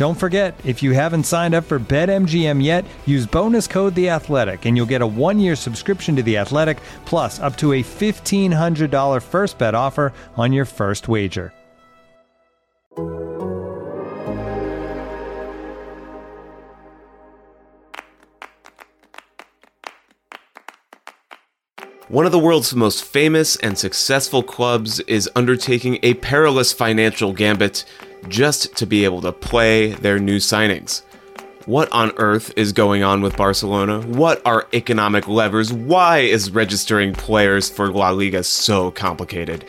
Don't forget, if you haven't signed up for BetMGM yet, use bonus code The Athletic, and you'll get a one-year subscription to The Athletic, plus up to a fifteen hundred dollar first bet offer on your first wager. One of the world's most famous and successful clubs is undertaking a perilous financial gambit just to be able to play their new signings. What on earth is going on with Barcelona? What are economic levers? Why is registering players for La Liga so complicated?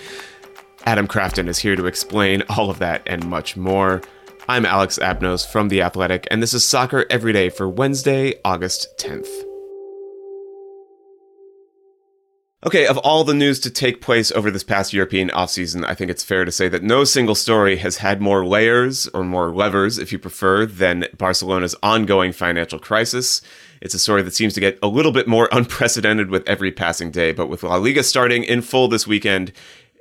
Adam Crafton is here to explain all of that and much more. I'm Alex Abnos from The Athletic, and this is Soccer Every Day for Wednesday, August 10th. Okay, of all the news to take place over this past European offseason, I think it's fair to say that no single story has had more layers, or more levers, if you prefer, than Barcelona's ongoing financial crisis. It's a story that seems to get a little bit more unprecedented with every passing day, but with La Liga starting in full this weekend,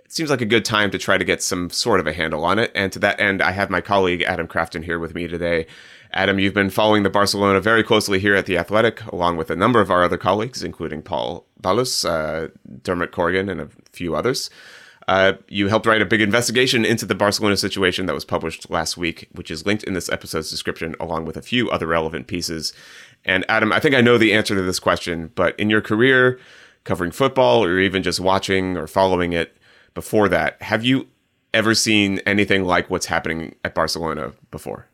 it seems like a good time to try to get some sort of a handle on it. And to that end, I have my colleague Adam Crafton here with me today. Adam, you've been following the Barcelona very closely here at The Athletic, along with a number of our other colleagues, including Pol Ballús, uh, Dermot Corrigan, and a few others. Uh, you helped write a big investigation into the Barcelona situation that was published last week, which is linked in this episode's description, along with a few other relevant pieces. And Adam, I think I know the answer to this question, but in your career covering football or even just watching or following it before that, have you ever seen anything like what's happening at Barcelona before?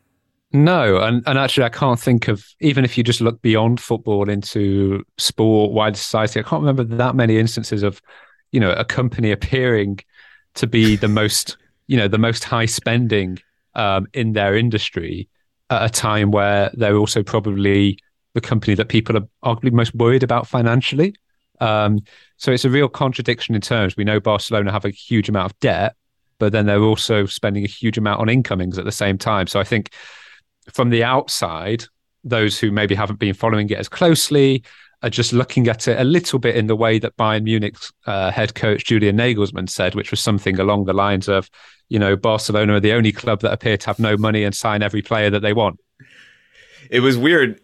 No, and, and actually, I can't think of even if you just look beyond football into sport, wider society. I can't remember that many instances of, you know, a company appearing to be the most, you know, the most high spending um, in their industry at a time where they're also probably the company that people are arguably most worried about financially. Um, so it's a real contradiction in terms. We know Barcelona have a huge amount of debt, but then they're also spending a huge amount on incomings at the same time. So I think from the outside, those who maybe haven't been following it as closely are just looking at it a little bit in the way that Bayern Munich's uh, head coach Julian Nagelsmann said, which was something along the lines of, you know, Barcelona are the only club that appear to have no money and sign every player that they want. It was weird,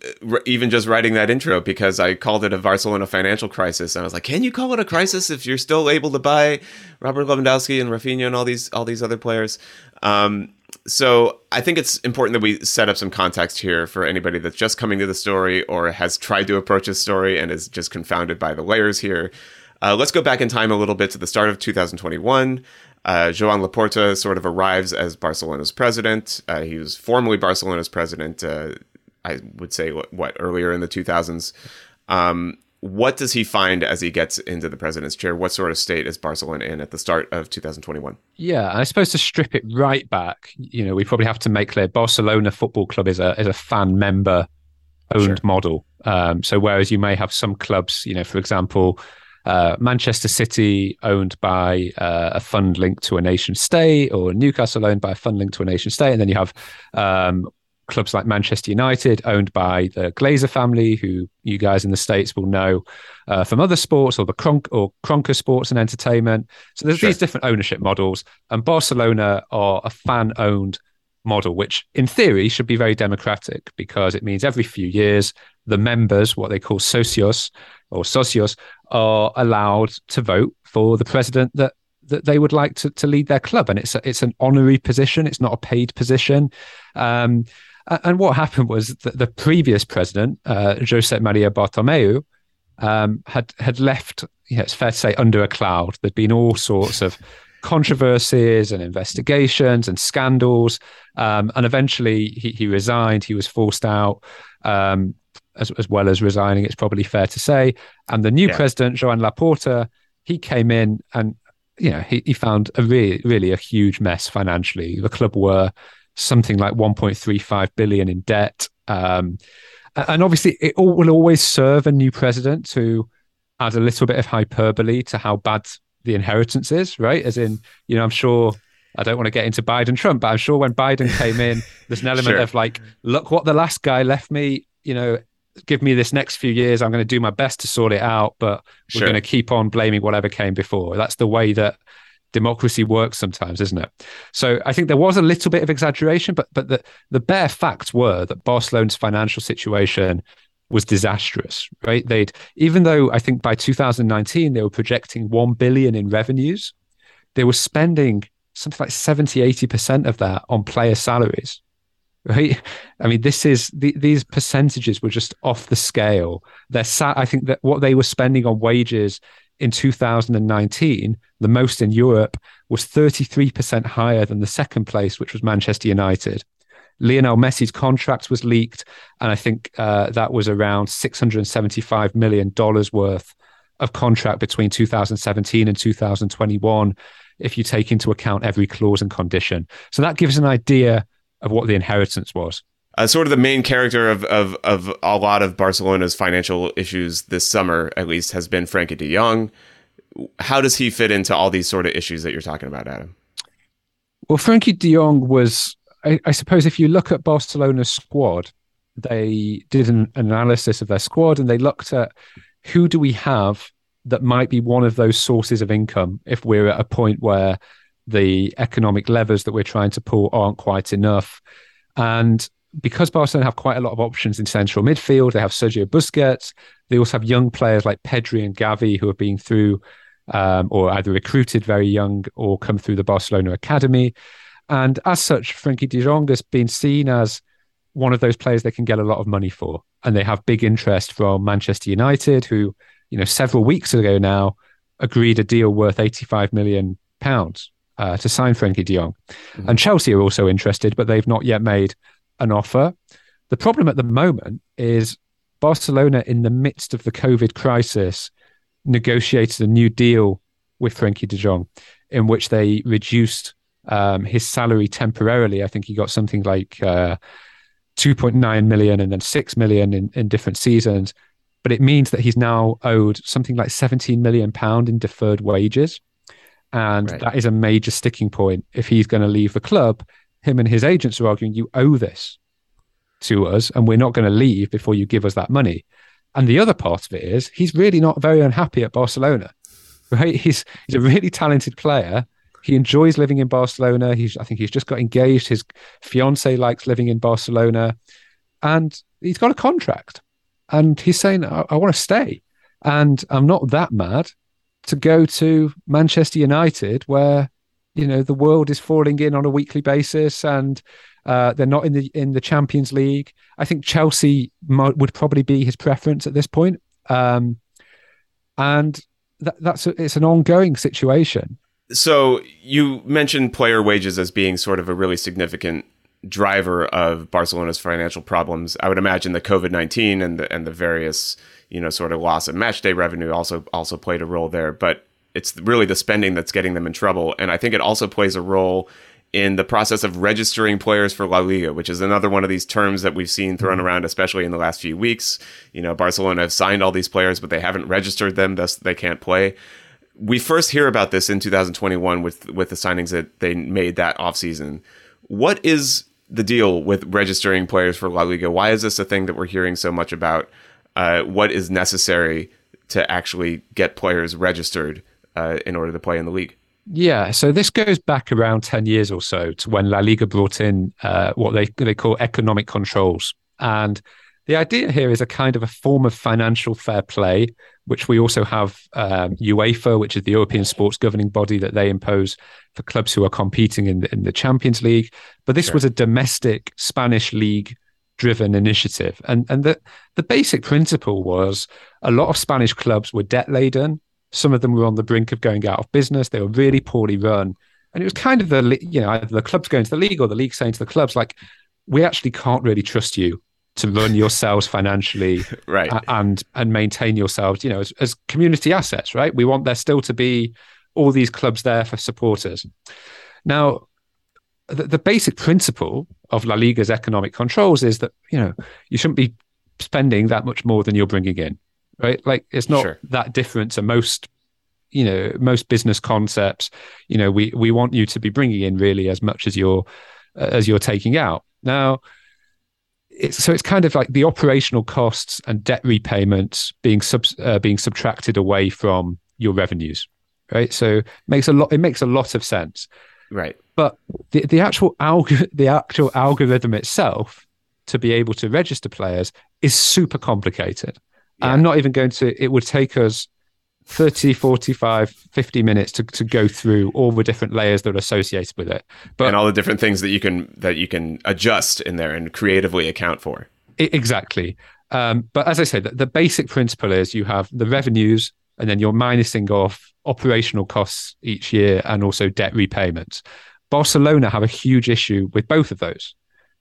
even just writing that intro, because I called it a Barcelona financial crisis. And I was like, "Can you call it a crisis if you're still able to buy Robert Lewandowski and Rafinha and all these all these other players?" Um, so I think it's important that we set up some context here for anybody that's just coming to the story or has tried to approach this story and is just confounded by the layers here. Uh, let's go back in time a little bit to the start of 2021. Uh, Joan Laporta sort of arrives as Barcelona's president. Uh, he was formerly Barcelona's president, uh, I would say, what, what, earlier in the 2000s. Um, what does he find as he gets into the president's chair? What sort of state is Barcelona in at the start of 2021? Yeah, I suppose to strip it right back, you know, we probably have to make clear Barcelona Football Club is a is a fan member owned sure. model. Um, so whereas you may have some clubs, you know, for example, uh, Manchester City owned by uh, a fund linked to a nation state, or Newcastle owned by a fund linked to a nation state, and then you have um, clubs like Manchester United, owned by the Glazer family, who you guys in the states will know uh, from other sports, or the Kronk or Kroenke Sports and Entertainment. So there's sure. these different ownership models, and Barcelona are a fan-owned model, which in theory should be very democratic because it means every few years the members, what they call socios or socios, are allowed to vote for the president that that they would like to, to lead their club. And it's a, it's an honorary position. It's not a paid position. Um, and what happened was that the previous president, uh, Jose Maria Bartomeu, um, had had left. Yeah, it's fair to say under a cloud. There'd been all sorts of controversies and investigations and scandals, um, and eventually he, he, resigned. He was forced out. Um, as, as, well as resigning, it's probably fair to say. And the new yeah. president, Joan Laporta, he came in and you know he, he found a really really a huge mess financially. The club were something like 1.35 billion in debt. Um, and obviously, it will always serve a new president to add a little bit of hyperbole to how bad the inheritance is, right? As in, you know, I'm sure I don't want to get into Biden Trump, but I'm sure when Biden came in, there's an element sure. of like, look what the last guy left me, you know, give me this next few years. I'm going to do my best to sort it out, but we're sure. going to keep on blaming whatever came before. That's the way that democracy works sometimes, isn't it? So I think there was a little bit of exaggeration, but but the the bare facts were that Barcelona's financial situation was disastrous, right? They'd even though I think by 2019 they were projecting 1 billion in revenues, they were spending something like 70 80% of that on player salaries. Right? I mean, this is the, these percentages were just off the scale. They're sat, I think that what they were spending on wages in 2019, the most in Europe, was 33% higher than the second place, which was Manchester United. Lionel Messi's contract was leaked, and I think uh, that was around $675 million worth of contract between 2017 and 2021, if you take into account every clause and condition. So that gives an idea of what the inheritance was. Uh, sort of the main character of, of, of a lot of Barcelona's financial issues this summer, at least, has been Frenkie de Jong. How does he fit into all these sort of issues that you're talking about, Adam? Well, Frenkie de Jong was, I, I suppose, if you look at Barcelona's squad, they did an analysis of their squad and they looked at who do we have that might be one of those sources of income if we're at a point where the economic levers that we're trying to pull aren't quite enough. And because Barcelona have quite a lot of options in central midfield, they have Sergio Busquets. They also have young players like Pedri and Gavi who have been through um, or either recruited very young or come through the Barcelona academy. And as such, Frenkie de Jong has been seen as one of those players they can get a lot of money for. And they have big interest from Manchester United, who, you know, several weeks ago now agreed a deal worth 85 million pounds uh, to sign Frenkie de Jong. Mm-hmm. And Chelsea are also interested, but they've not yet made an offer. The problem at the moment is Barcelona, in the midst of the COVID crisis, negotiated a new deal with Frenkie de Jong, in which they reduced um, his salary temporarily. I think he got something like uh, 2.9 million and then 6 million in, in different seasons. But it means that he's now owed something like 17 million pound in deferred wages. And right. that is a major sticking point if he's going to leave the club him and his agents are arguing, you owe this to us and we're not going to leave before you give us that money. And the other part of it is he's really not very unhappy at Barcelona. Right? He's he's a really talented player. He enjoys living in Barcelona. He's I think he's just got engaged. His fiance likes living in Barcelona. And he's got a contract. And he's saying, I, I want to stay. And I'm not that mad to go to Manchester United where you know the world is falling in on a weekly basis and uh, they're not in the in the Champions League. I think Chelsea would probably be his preference at this point, um, and that, that's a, it's an ongoing situation. So you mentioned player wages as being sort of a really significant driver of Barcelona's financial problems. I would imagine the COVID nineteen and the and the various you know sort of loss of match day revenue also also played a role there, but it's really the spending that's getting them in trouble. And I think it also plays a role in the process of registering players for La Liga, which is another one of these terms that we've seen thrown mm-hmm. around, especially in the last few weeks. You know, Barcelona have signed all these players, but they haven't registered them, thus they can't play. We first hear about this in 2021 with with the signings that they made that offseason. What is the deal with registering players for La Liga? Why is this a thing that we're hearing so much about? Uh, what is necessary to actually get players registered uh, in order to play in the league. Yeah, so this goes back around 10 years or so to when La Liga brought in uh, what they, they call economic controls. And the idea here is a kind of a form of financial fair play which we also have um, UEFA, which is the European sports governing body that they impose for clubs who are competing in the, in the Champions League. But this sure. was a domestic Spanish league driven initiative. And and the the basic principle was a lot of Spanish clubs were debt laden. Some of them were on the brink of going out of business. They were really poorly run. And it was kind of the you know either the clubs going to the league or the league saying to the clubs like, we actually can't really trust you to run yourselves financially right and and maintain yourselves you know as, as community assets right we want there still to be all these clubs there for supporters now the, the basic principle of La Liga's economic controls is that you know you shouldn't be spending that much more than you're bringing in, right? Like it's not sure. that different to most you know most business concepts. You know we we want you to be bringing in really as much as you're as you're taking out. Now, it's, so it's kind of like the operational costs and debt repayments being sub, uh, being subtracted away from your revenues, right? So it makes a lot. It makes a lot of sense. Right. But the, the actual alg- the actual algorithm itself to be able to register players is super complicated. Yeah. I'm not even going to, it would take us 30, 45, 50 minutes to, to go through all the different layers that are associated with it. But and all the different things that you can that you can adjust in there and creatively account for. Exactly. Um, but as I said, the, the basic principle is you have the revenues and then you're minusing off operational costs each year and also debt repayments. Barcelona have a huge issue with both of those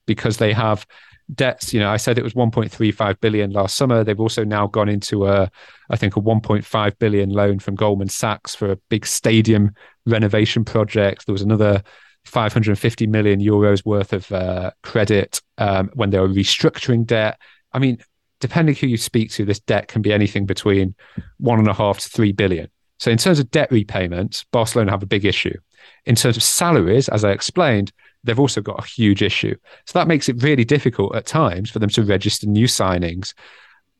because they have debts. You know, I said it was 1.35 billion last summer. They've also now gone into a, I think, a 1.5 billion loan from Goldman Sachs for a big stadium renovation project. There was another 550 million euros worth of uh, credit um, when they were restructuring debt. I mean, depending who you speak to, this debt can be anything between one and a half to three billion. So, in terms of debt repayments, Barcelona have a big issue. In terms of salaries, as I explained, they've also got a huge issue. So that makes it really difficult at times for them to register new signings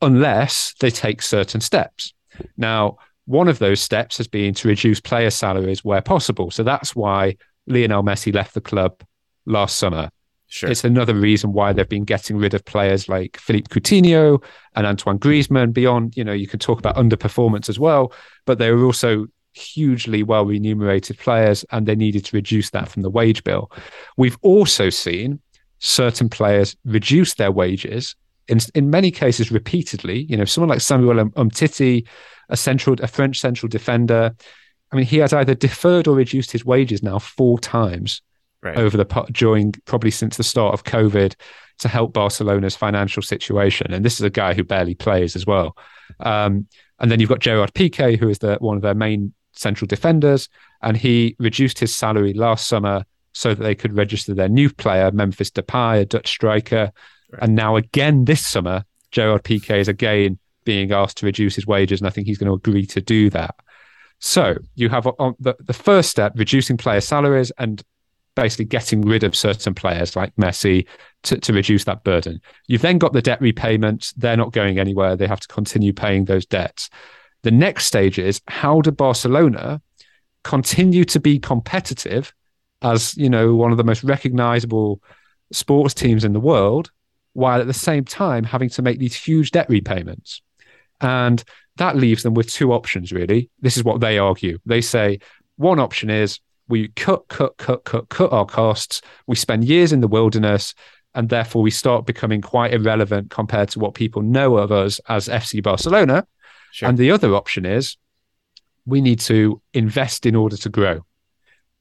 unless they take certain steps. Now, one of those steps has been to reduce player salaries where possible. So that's why Lionel Messi left the club last summer. Sure. It's another reason why they've been getting rid of players like Philippe Coutinho and Antoine Griezmann. Beyond, you know, you can talk about underperformance as well, but they were also hugely well remunerated players and they needed to reduce that from the wage bill. We've also seen certain players reduce their wages in, in many cases repeatedly. You know, someone like Samuel Umtiti, a central, a French central defender. I mean, he has either deferred or reduced his wages now four times right. over the during probably since the start of COVID to help Barcelona's financial situation. And this is a guy who barely plays as well. Um, and then you've got Gerard Piqué, who is the one of their main central defenders, and he reduced his salary last summer so that they could register their new player, Memphis Depay, a Dutch striker. Right. And now again this summer, Gerard Piqué is again being asked to reduce his wages, and I think he's going to agree to do that. So you have uh, on the, the first step, reducing player salaries and basically getting rid of certain players like Messi to, to reduce that burden. You've then got the debt repayments. They're not going anywhere. They have to continue paying those debts. The next stage is how do Barcelona continue to be competitive as, you know, one of the most recognizable sports teams in the world, while at the same time having to make these huge debt repayments. And that leaves them with two options, really. This is what they argue. They say one option is we cut, cut, cut, cut, cut our costs. We spend years in the wilderness, and therefore we start becoming quite irrelevant compared to what people know of us as FC Barcelona. Sure. And the other option is we need to invest in order to grow.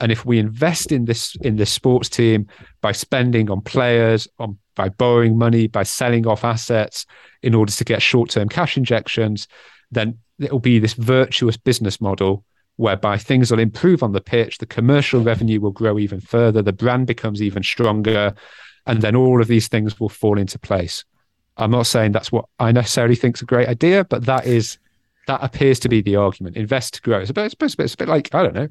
And if we invest in this in this sports team by spending on players, on by borrowing money, by selling off assets in order to get short-term cash injections, then it will be this virtuous business model whereby things will improve on the pitch, the commercial revenue will grow even further, the brand becomes even stronger, and then all of these things will fall into place. I'm not saying that's what I necessarily think is a great idea, but that is that appears to be the argument. Invest to grow. It's a bit, it's a bit, it's a bit like I don't know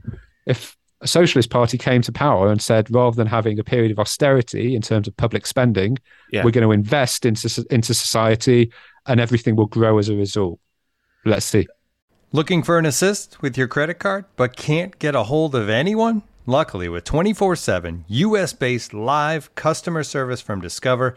if a socialist party came to power and said rather than having a period of austerity in terms of public spending, yeah. we're going to invest into into society and everything will grow as a result. Let's see. Looking for an assist with your credit card, but can't get a hold of anyone? Luckily, with 24 7 US based live customer service from Discover,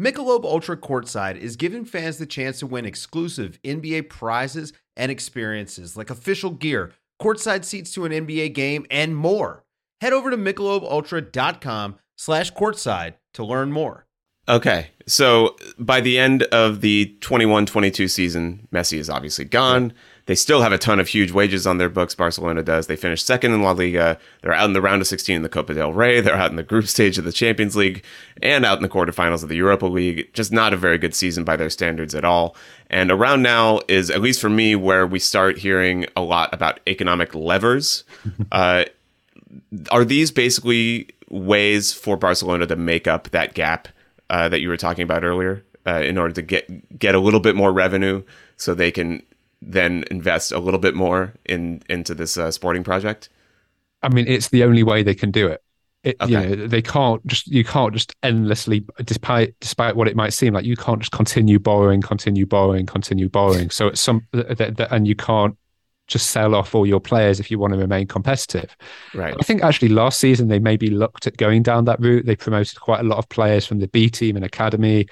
Michelob Ultra Courtside is giving fans the chance to win exclusive NBA prizes and experiences like official gear, courtside seats to an NBA game, and more. Head over to michelobultra.com slash courtside to learn more. Okay, so by the end of the 21-22 season, Messi is obviously gone. They still have a ton of huge wages on their books. Barcelona does. They finished second in La Liga. They're out in the round of 16 in the Copa del Rey. They're out in the group stage of the Champions League and out in the quarterfinals of the Europa League. Just not a very good season by their standards at all. And around now is, at least for me, where we start hearing a lot about economic levers. uh, are these basically ways for Barcelona to make up that gap uh, that you were talking about earlier uh, in order to get get a little bit more revenue so they can then invest a little bit more in into this uh, sporting project? I mean, it's the only way they can do it. It, okay. you know, they can't just you can't just endlessly, despite despite what it might seem like, you can't just continue borrowing, continue borrowing, continue borrowing. So it's some, and you can't just sell off all your players if you want to remain competitive. Right. I think actually last season they maybe looked at going down that route. They promoted quite a lot of players from the B team and academy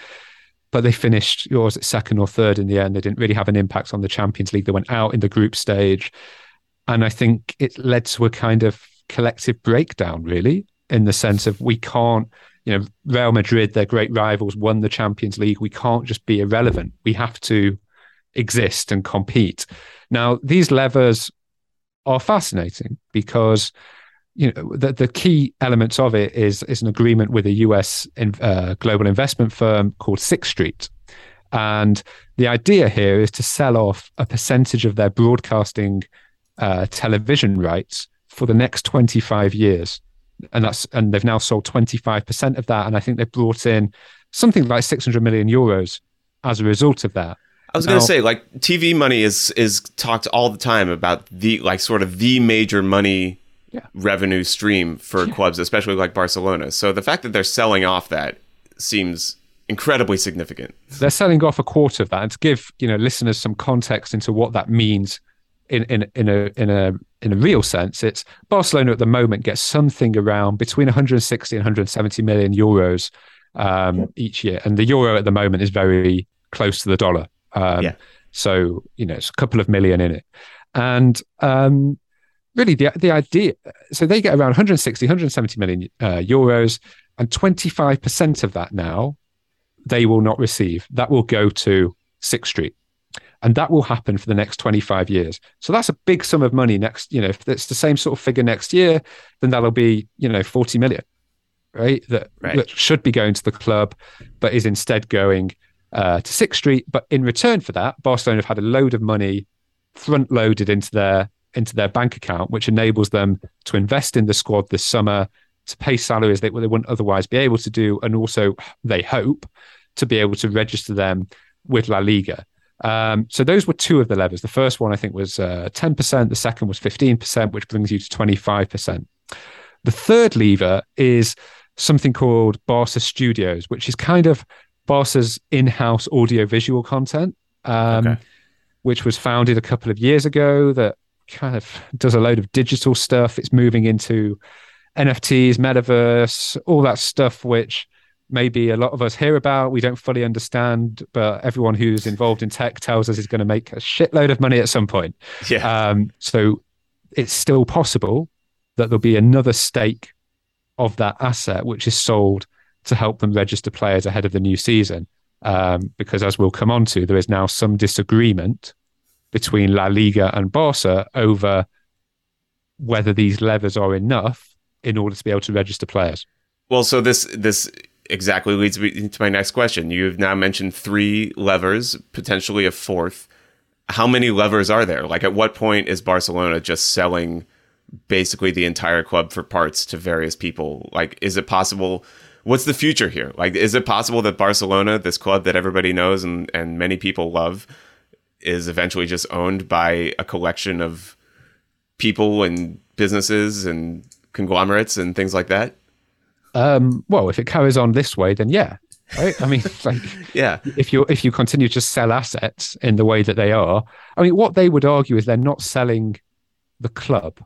but they finished yours at second or third in the end. They didn't really have an impact on the Champions League. They went out in the group stage. And I think it led to a kind of collective breakdown, really, in the sense of we can't, you know, Real Madrid, their great rivals, won the Champions League. We can't just be irrelevant. We have to exist and compete. Now, these levers are fascinating because you know the, the key elements of it is is an agreement with a US in, uh, global investment firm called Sixth Street, and the idea here is to sell off a percentage of their broadcasting uh, television rights for the next 25 years, and that's and they've now sold 25 percent of that, and I think they've brought in something like 600 million euros as a result of that. I was going to say, like TV money is is talked all the time about the like sort of the major money yeah. revenue stream for yeah. clubs, especially like Barcelona. So the fact that they're selling off that seems incredibly significant. They're selling off a quarter of that, and to give you know listeners some context into what that means in in in a in a in a real sense, it's Barcelona at the moment gets something around between 160 and 170 million euros um, each year, and the euro at the moment is very close to the dollar. Um, yeah. So you know, it's a couple of million in it, and um, really the the idea. So they get around 160, 170 million uh, euros, and 25 percent of that now they will not receive. That will go to Sixth Street, and that will happen for the next 25 years. So that's a big sum of money. Next, you know, if it's the same sort of figure next year, then that'll be you know 40 million, right? That right. that should be going to the club, but is instead going. Uh, to Sixth Street, but in return for that, Barcelona have had a load of money front loaded into their into their bank account, which enables them to invest in the squad this summer, to pay salaries that they wouldn't otherwise be able to do, and also they hope to be able to register them with La Liga. Um, so those were two of the levers. The first one I think was uh, 10%. The second was 15%, which brings you to 25%. The third lever is something called Barca Studios, which is kind of Barca's in-house audio-visual content, um, okay. which was founded a couple of years ago. That kind of does a load of digital stuff. It's moving into NFTs, metaverse, all that stuff, which maybe a lot of us hear about. We don't fully understand, but everyone who's involved in tech tells us is going to make a shitload of money at some point. Yeah. Um, so it's still possible that there'll be another stake of that asset which is sold to help them register players ahead of the new season. Um, because as we'll come on to, there is now some disagreement between La Liga and Barca over whether these levers are enough in order to be able to register players. Well, so this this exactly leads me to my next question. You've now mentioned three levers, potentially a fourth. How many levers are there? Like, at what point is Barcelona just selling basically the entire club for parts to various people? Like, is it possible? What's the future here? Like, is it possible that Barcelona, this club that everybody knows and, and many people love, is eventually just owned by a collection of people and businesses and conglomerates and things like that? Um, well, if it carries on this way, then yeah. Right? I mean, like, yeah. If you if you continue to sell assets in the way that they are, I mean, what they would argue is they're not selling the club.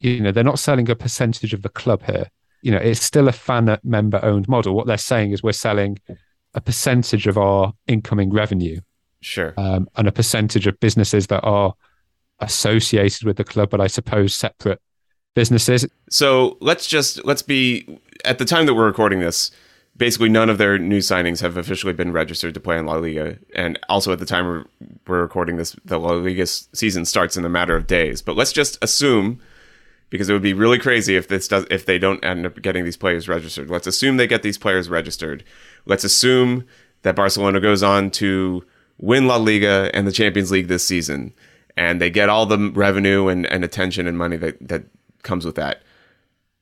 You know, they're not selling a percentage of the club here. You know, it's still a fan member owned model. What they're saying is we're selling a percentage of our incoming revenue. Sure. Um, and a percentage of businesses that are associated with the club, but I suppose separate businesses. So let's just let's be at the time that we're recording this. Basically, none of their new signings have officially been registered to play in La Liga, and also at the time we're, we're recording this, the La Liga season starts in a matter of days. But let's just assume, because it would be really crazy if this does if they don't end up getting these players registered. Let's assume they get these players registered. Let's assume that Barcelona goes on to win La Liga and the Champions League this season, and they get all the revenue and, and attention and money that, that comes with that.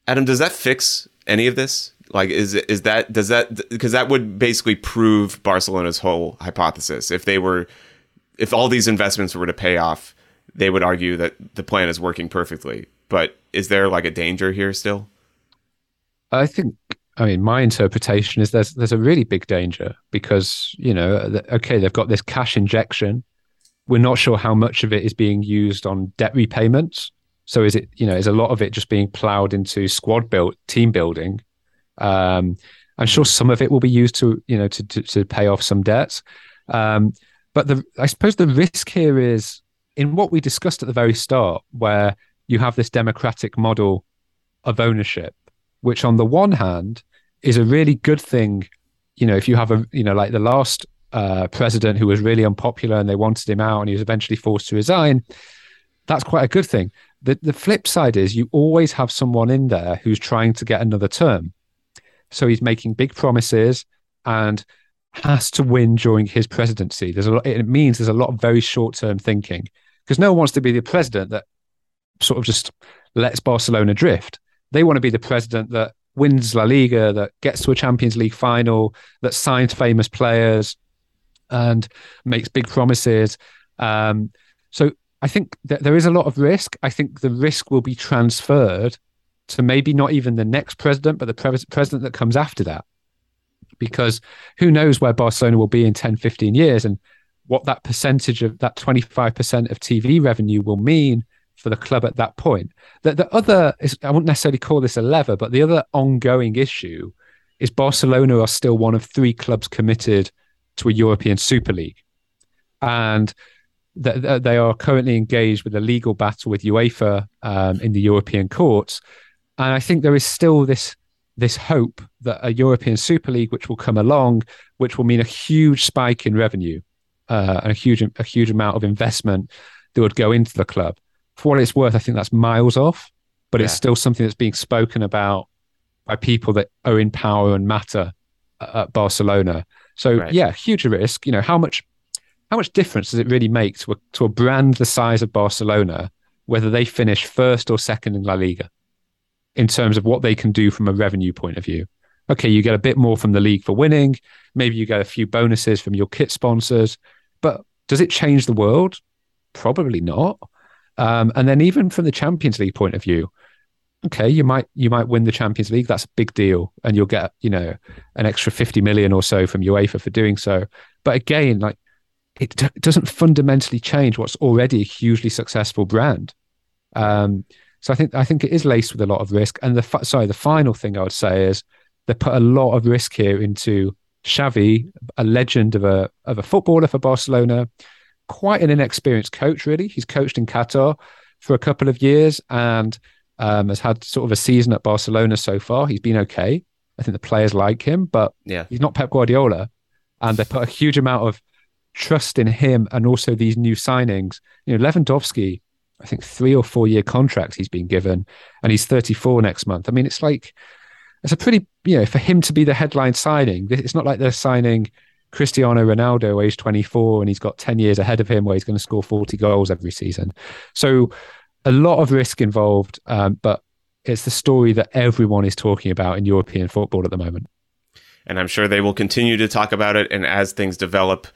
Adam, does that fix any of this? Like, is is that does that because that would basically prove Barcelona's whole hypothesis. If they were, if all these investments were to pay off, they would argue that the plan is working perfectly. But is there like a danger here still? I think I mean, my interpretation is there's there's a really big danger because you know, okay, they've got this cash injection. We're not sure how much of it is being used on debt repayments. So is it you know is a lot of it just being ploughed into squad built team building? Um, I'm sure some of it will be used to you know to to, to pay off some debts. Um, but the I suppose the risk here is in what we discussed at the very start, where you have this democratic model of ownership which on the one hand is a really good thing. You know, if you have a, you know, like the last uh, president who was really unpopular and they wanted him out and he was eventually forced to resign, that's quite a good thing. The, the flip side is you always have someone in there who's trying to get another term. So he's making big promises and has to win during his presidency. There's a lot, it means there's a lot of very short term thinking because no one wants to be the president that sort of just lets Barcelona drift. They want to be the president that wins La Liga, that gets to a Champions League final, that signs famous players and makes big promises. Um, so I think that there is a lot of risk. I think the risk will be transferred to maybe not even the next president, but the pre- president that comes after that. Because who knows where Barcelona will be in 10, 15 years and what that percentage of that 25% of TV revenue will mean for the club at that point. The, the other, is, I wouldn't necessarily call this a lever, but the other ongoing issue is Barcelona are still one of three clubs committed to a European Super League. And th- they are currently engaged with a legal battle with UEFA um, in the European courts. And I think there is still this this hope that a European Super League, which will come along, which will mean a huge spike in revenue uh, and a huge a huge amount of investment that would go into the club for what it's worth, I think that's miles off, but yeah. it's still something that's being spoken about by people that are in power and matter at Barcelona. So right. yeah, huge risk. You know how much how much difference does it really make to a, to a brand the size of Barcelona whether they finish first or second in La Liga in terms of what they can do from a revenue point of view? Okay, you get a bit more from the league for winning. Maybe you get a few bonuses from your kit sponsors, but does it change the world? Probably not. Um, and then even from the Champions League point of view, okay, you might you might win the Champions League. That's a big deal, and you'll get you know an extra fifty million or so from UEFA for doing so. But again, like it, doesn't fundamentally change what's already a hugely successful brand. Um, so I think I think it is laced with a lot of risk. And the sorry, the final thing I would say is they put a lot of risk here into Xavi, a legend of a of a footballer for Barcelona, quite an inexperienced coach, really. He's coached in Qatar for a couple of years and um, has had sort of a season at Barcelona so far. He's been okay. I think the players like him, but yeah. he's not Pep Guardiola. And they put a huge amount of trust in him and also these new signings. You know, Lewandowski, I think three or four year contract he's been given, and he's 34 next month. I mean, it's like, it's a pretty, you know, for him to be the headline signing, it's not like they're signing Cristiano Ronaldo, age 24, and he's got 10 years ahead of him where he's going to score 40 goals every season. So a lot of risk involved, um, but it's the story that everyone is talking about in European football at the moment. And I'm sure they will continue to talk about it. And as things develop,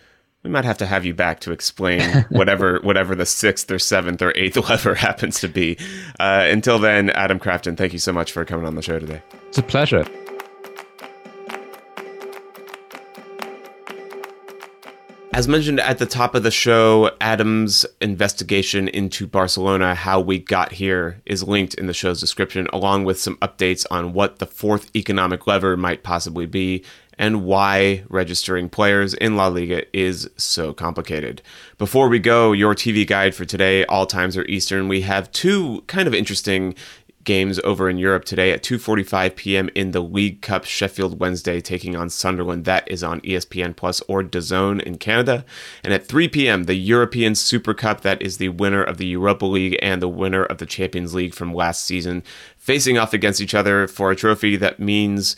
we might have to have you back to explain whatever whatever the sixth or seventh or eighth lever happens to be. Uh, until then, Adam Crafton, thank you so much for coming on the show today. It's a pleasure. As mentioned at the top of the show, Adam's investigation into Barcelona, how we got here, is linked in the show's description, along with some updates on what the fourth economic lever might possibly be and why registering players in La Liga is so complicated. Before we go, your TV guide for today, all times are Eastern, we have two kind of interesting games over in Europe today at 2:45 p.m. in the League Cup Sheffield Wednesday taking on Sunderland that is on ESPN Plus or DAZN in Canada and at 3 p.m. the European Super Cup that is the winner of the Europa League and the winner of the Champions League from last season facing off against each other for a trophy that means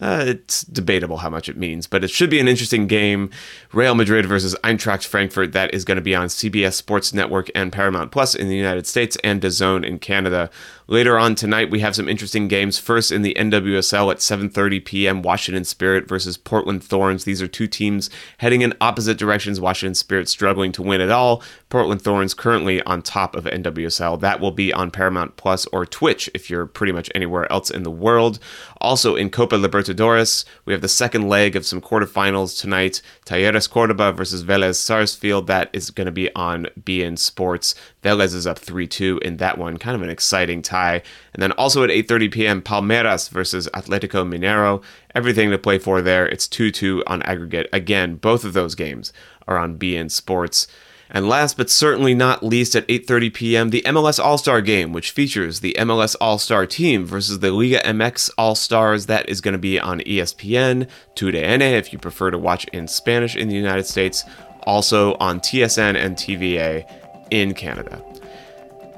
uh, it's debatable how much it means, but it should be an interesting game. Real Madrid versus Eintracht Frankfurt. That is going to be on CBS Sports Network and Paramount Plus in the United States and DAZN in Canada. Later on tonight, we have some interesting games. First, in the NWSL at 7:30 p.m., Washington Spirit versus Portland Thorns. These are two teams heading in opposite directions. Washington Spirit struggling to win at all. Portland Thorns currently on top of NWSL. That will be on Paramount Plus or Twitch if you're pretty much anywhere else in the world. Also in Copa Libertadores, we have the second leg of some quarterfinals tonight. Talleres Cordoba versus Vélez Sarsfield. That is going to be on beIN Sports. Vélez is up 3-2 in that one. Kind of an exciting tie. And then also at 8:30 p.m. Palmeiras versus Atletico Mineiro. Everything to play for there. It's 2-2 on aggregate. Again, both of those games are on beIN Sports. And last but certainly not least at 8:30 p.m. the MLS All-Star game which features the MLS All-Star team versus the Liga MX All-Stars that is going to be on ESPN, TUDN if you prefer to watch in Spanish in the United States, also on TSN and TVA in Canada.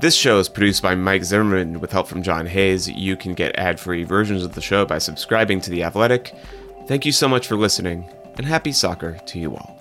This show is produced by Mike Zimmerman with help from John Hayes. You can get ad-free versions of the show by subscribing to The Athletic. Thank you so much for listening and happy soccer to you all.